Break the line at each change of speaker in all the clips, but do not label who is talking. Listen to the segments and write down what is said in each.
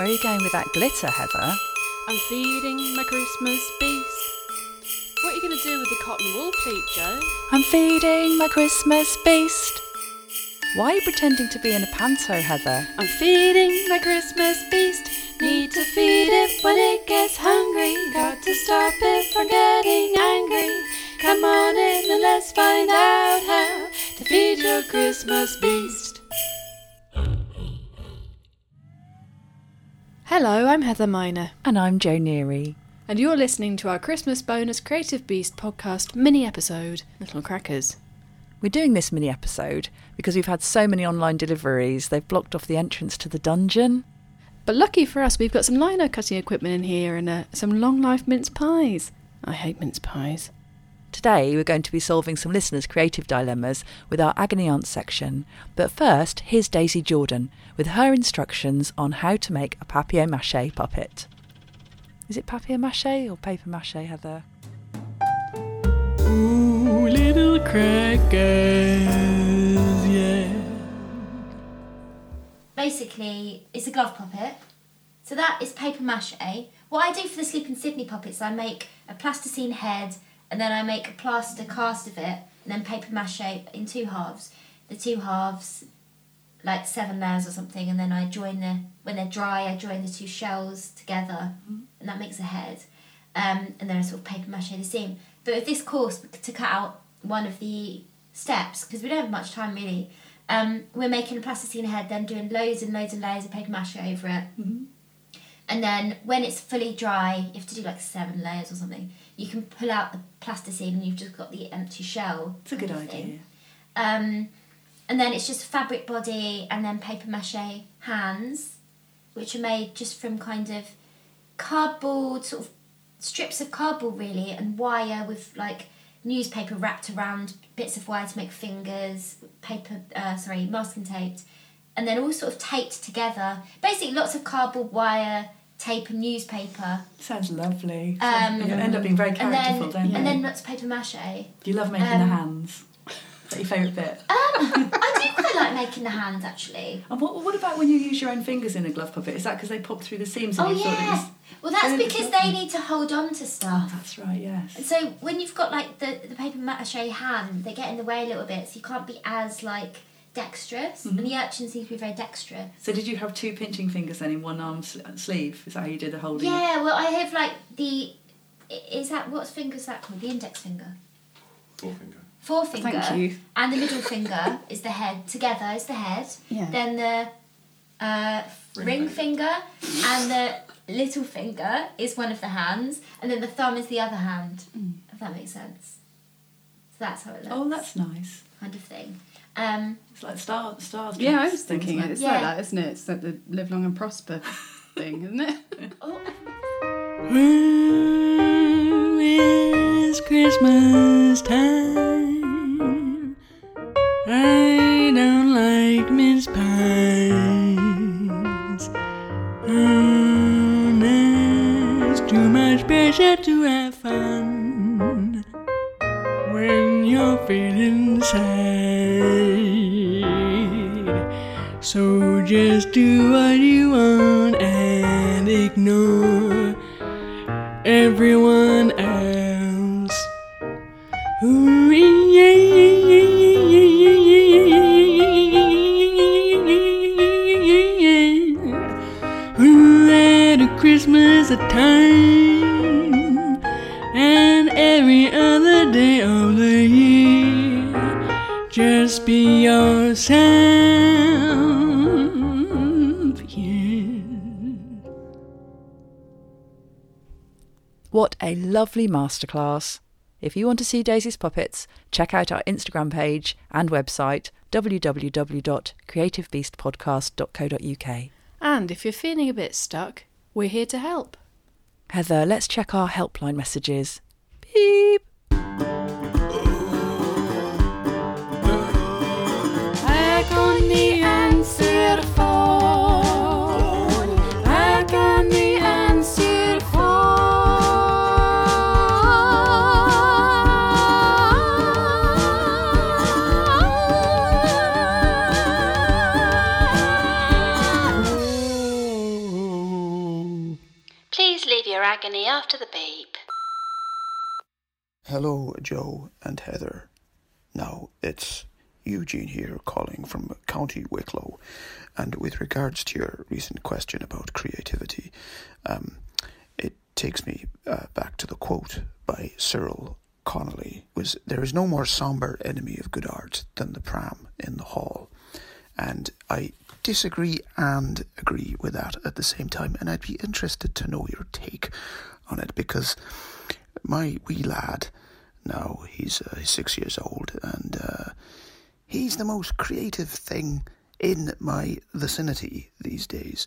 Where are you going with that glitter, Heather?
I'm feeding my Christmas beast. What are you going to do with the cotton wool pleat, Joe?
I'm feeding my Christmas beast. Why are you pretending to be in a panto, Heather?
I'm feeding my Christmas beast. Need to feed it when it gets hungry. Got to stop it from getting angry. Come on in and let's find out how to feed your Christmas beast. Hello, I'm Heather Miner,
And I'm Joe Neary.
and you're listening to our Christmas bonus Creative Beast podcast mini episode, Little Crackers.
We're doing this mini episode because we've had so many online deliveries, they've blocked off the entrance to the dungeon.
But lucky for us, we've got some lino cutting equipment in here and uh, some long life mince pies. I hate mince pies.
Today, we're going to be solving some listeners' creative dilemmas with our Agony Aunt section. But first, here's Daisy Jordan with her instructions on how to make a papier mache puppet. Is it papier mache or paper mache, Heather?
Ooh, little crackers, yeah.
basically it's a glove puppet. So that is paper mache. What I do for the Sleeping Sydney puppets, I make a plasticine head and then I make a plaster cast of it and then paper mache in two halves. The two halves, like seven layers or something, and then I join the when they're dry, I join the two shells together, and that makes a head. Um, and then I sort of paper mache the seam. But with this course, to cut out one of the steps, because we don't have much time really, um, we're making a plasticine head, then doing loads and loads and layers of paper mache over it. And then when it's fully dry, you have to do like seven layers or something. You can pull out the plasticine and you've just got the empty shell.
It's a good idea.
Um, and then it's just fabric body and then paper mache hands, which are made just from kind of cardboard, sort of strips of cardboard really, and wire with like newspaper wrapped around bits of wire to make fingers, paper, uh, sorry, masking taped, and then all sort of taped together. Basically, lots of cardboard wire, tape, and newspaper,
Sounds lovely.
Um,
you end up being very
and
characterful,
then
don't you?
and then lots of paper mache.
Do you love making the
um,
hands? Is that your favourite bit?
Um, I do quite like making the hands actually.
And what, what about when you use your own fingers in a glove puppet? Is that because they pop through the seams and
Oh
you it
yeah.
was...
Well, that's because they need to hold on to
Oh,
stuff.
that's right, yes.
And so when you've got like the, the paper mache hand, they get in the way a little bit, so you can't be as like dexterous.
Mm-hmm.
And the urchins need to be very dexterous.
So did you have two pinching fingers then in one arm s- sleeve? Is that how you did the holding?
Yeah, well, I have like the. Is that what finger's that called? The index finger.
Forefinger.
Forefinger.
Thank you.
And the middle finger is the head. Together is the head.
Yeah.
Then the uh, ring,
Ring
finger. and the little finger is one of the hands, and then the thumb is the other hand. If that makes sense. So that's how it looks.
Oh, that's nice.
Kind of thing. Um,
It's like star, stars.
Yeah, I was thinking
isn't
it. It's
Yeah.
like that, isn't it? It's like the live long and prosper thing, isn't it?
oh,
It's Christmas time. Just do what you want and ignore everyone else. Ooh, yeah, Ooh, at Christmas time and every other day of the year. Just be yourself.
What a lovely masterclass. If you want to see Daisy's puppets, check out our Instagram page and website www.creativebeastpodcast.co.uk.
And if you're feeling a bit stuck, we're here to help.
Heather, let's check our helpline messages. Beep.
Beep.
Hello, Joe and Heather. Now, it's Eugene here calling from County Wicklow. And with regards to your recent question about creativity, um, it takes me uh, back to the quote by Cyril Connolly was there is no more somber enemy of good art than the pram in the hall. And I disagree and agree with that at the same time. And I'd be interested to know your take on it because my wee lad now he's uh, six years old and uh, he's the most creative thing in my vicinity these days.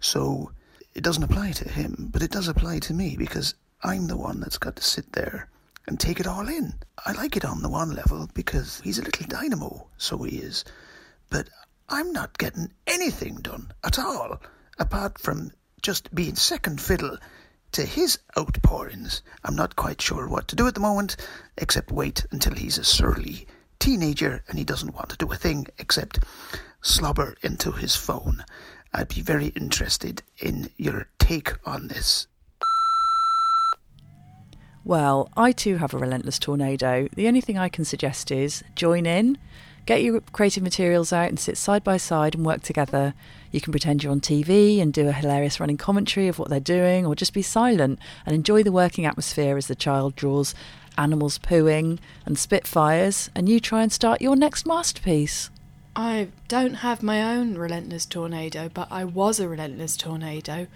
So it doesn't apply to him, but it does apply to me because I'm the one that's got to sit there and take it all in. I like it on the one level because he's a little dynamo, so he is. But I'm not getting anything done at all, apart from just being second fiddle to his outpourings. I'm not quite sure what to do at the moment, except wait until he's a surly teenager and he doesn't want to do a thing except slobber into his phone. I'd be very interested in your take on this.
Well, I too have a relentless tornado. The only thing I can suggest is join in, get your creative materials out and sit side by side and work together. You can pretend you're on TV and do a hilarious running commentary of what they're doing, or just be silent and enjoy the working atmosphere as the child draws animals pooing and spitfires, and you try and start your next masterpiece.
I don't have my own relentless tornado, but I was a relentless tornado,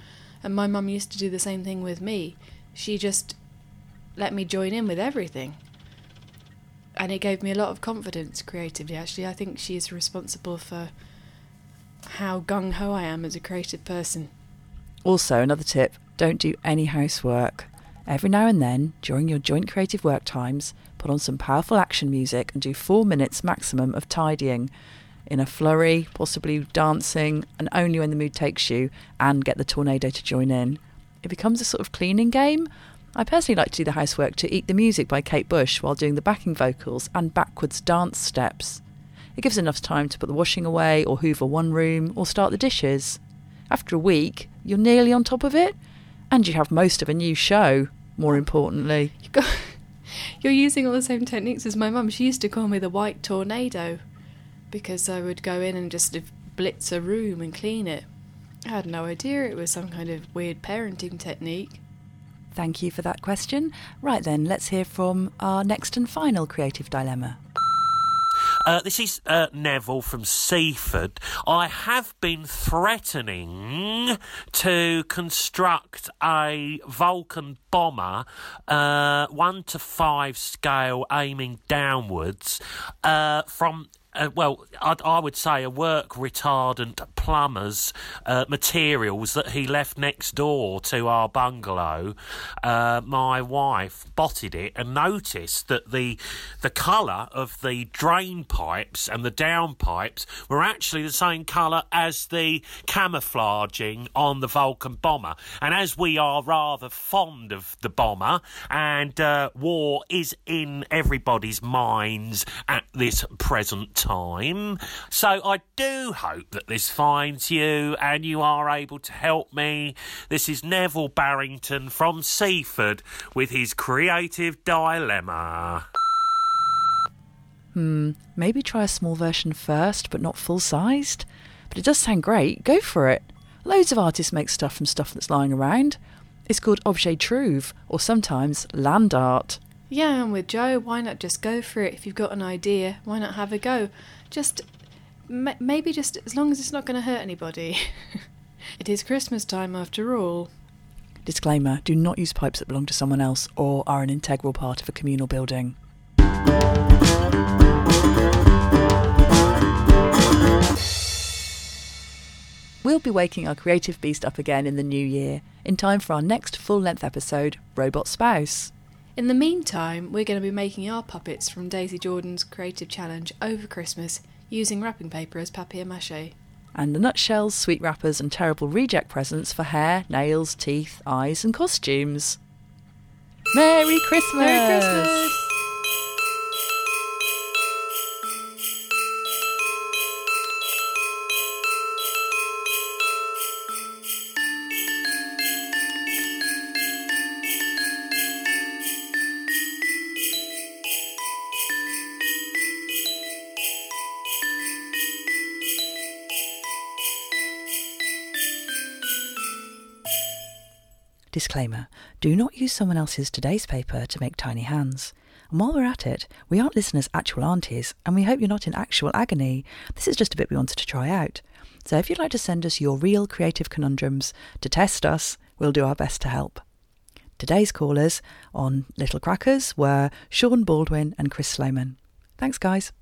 and my mum used to do the same thing with me. She just let me join in with everything. And it gave me a lot of confidence creatively, actually. I think she is responsible for how gung ho I am as a creative person.
Also, another tip don't do any housework. Every now and then, during your joint creative work times, put on some powerful action music and do four minutes maximum of tidying in a flurry, possibly dancing, and only when the mood takes you, and get the tornado to join in. It becomes a sort of cleaning game. I personally like to do the housework to Eat the Music by Kate Bush while doing the backing vocals and backwards dance steps. It gives enough time to put the washing away, or hoover one room, or start the dishes. After a week, you're nearly on top of it, and you have most of a new show, more importantly.
You're using all the same techniques as my mum. She used to call me the white tornado because I would go in and just blitz a room and clean it. I had no idea it was some kind of weird parenting technique.
Thank you for that question. Right then, let's hear from our next and final creative dilemma.
Uh, this is uh, Neville from Seaford. I have been threatening to construct a Vulcan bomber, uh, one to five scale, aiming downwards, uh, from uh, well, I'd, I would say a work retardant plumber's uh, materials that he left next door to our bungalow. Uh, my wife spotted it and noticed that the the colour of the drain pipes and the down pipes were actually the same colour as the camouflaging on the Vulcan bomber. And as we are rather fond of the bomber, and uh, war is in everybody's minds at this present time. So I do hope that this finds you and you are able to help me. This is Neville Barrington from Seaford with his creative dilemma.
Hmm, maybe try a small version first, but not full sized. But it does sound great, go for it. Loads of artists make stuff from stuff that's lying around. It's called objet trouve, or sometimes land art.
Yeah, I'm with Joe. Why not just go for it? If you've got an idea, why not have a go? Just maybe just as long as it's not going to hurt anybody. it is Christmas time after all.
Disclaimer do not use pipes that belong to someone else or are an integral part of a communal building. We'll be waking our creative beast up again in the new year, in time for our next full length episode, Robot Spouse.
In the meantime, we're going to be making our puppets from Daisy Jordan's Creative Challenge over Christmas using wrapping paper as papier mache.
And the nutshells, sweet wrappers, and terrible reject presents for hair, nails, teeth, eyes, and costumes. Merry Christmas!
Merry Christmas!
Disclaimer Do not use someone else's today's paper to make tiny hands. And while we're at it, we aren't listeners' actual aunties, and we hope you're not in actual agony. This is just a bit we wanted to try out. So if you'd like to send us your real creative conundrums to test us, we'll do our best to help. Today's callers on Little Crackers were Sean Baldwin and Chris Sloman. Thanks, guys.